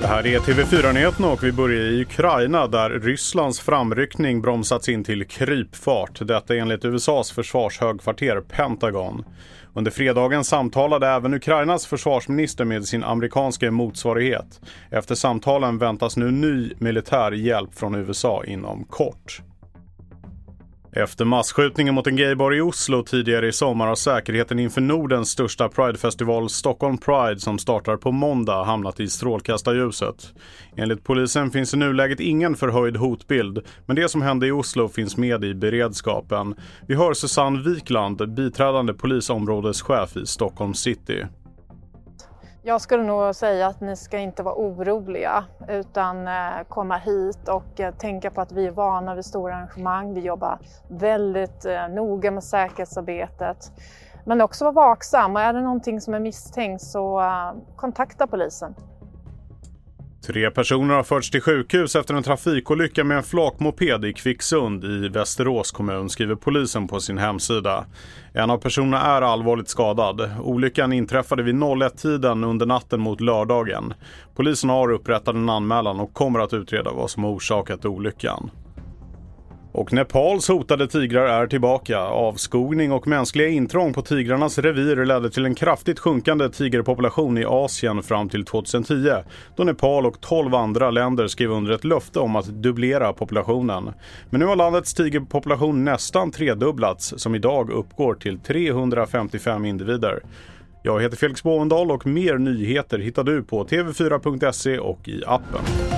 Det här är TV4-nyheterna och vi börjar i Ukraina där Rysslands framryckning bromsats in till krypfart. Detta enligt USAs försvarshögkvarter Pentagon. Under fredagen samtalade även Ukrainas försvarsminister med sin amerikanska motsvarighet. Efter samtalen väntas nu ny militär hjälp från USA inom kort. Efter masskjutningen mot en gaybar i Oslo tidigare i sommar har säkerheten inför Nordens största Pridefestival Stockholm Pride som startar på måndag hamnat i strålkastarljuset. Enligt polisen finns i nuläget ingen förhöjd hotbild, men det som hände i Oslo finns med i beredskapen. Vi hör Susanne Wikland, biträdande polisområdeschef i Stockholm city. Jag skulle nog säga att ni ska inte vara oroliga utan eh, komma hit och eh, tänka på att vi är vana vid stora arrangemang. Vi jobbar väldigt eh, noga med säkerhetsarbetet. Men också vara vaksam och är det någonting som är misstänkt så kontakta polisen. Tre personer har förts till sjukhus efter en trafikolycka med en flakmoped i Kvicksund i Västerås kommun, skriver polisen på sin hemsida. En av personerna är allvarligt skadad. Olyckan inträffade vid 01-tiden under natten mot lördagen. Polisen har upprättat en anmälan och kommer att utreda vad som orsakat olyckan. Och Nepals hotade tigrar är tillbaka. Avskogning och mänskliga intrång på tigrarnas revir ledde till en kraftigt sjunkande tigerpopulation i Asien fram till 2010 då Nepal och 12 andra länder skrev under ett löfte om att dubblera populationen. Men nu har landets tigerpopulation nästan tredubblats som idag uppgår till 355 individer. Jag heter Felix Bovendal och mer nyheter hittar du på tv4.se och i appen.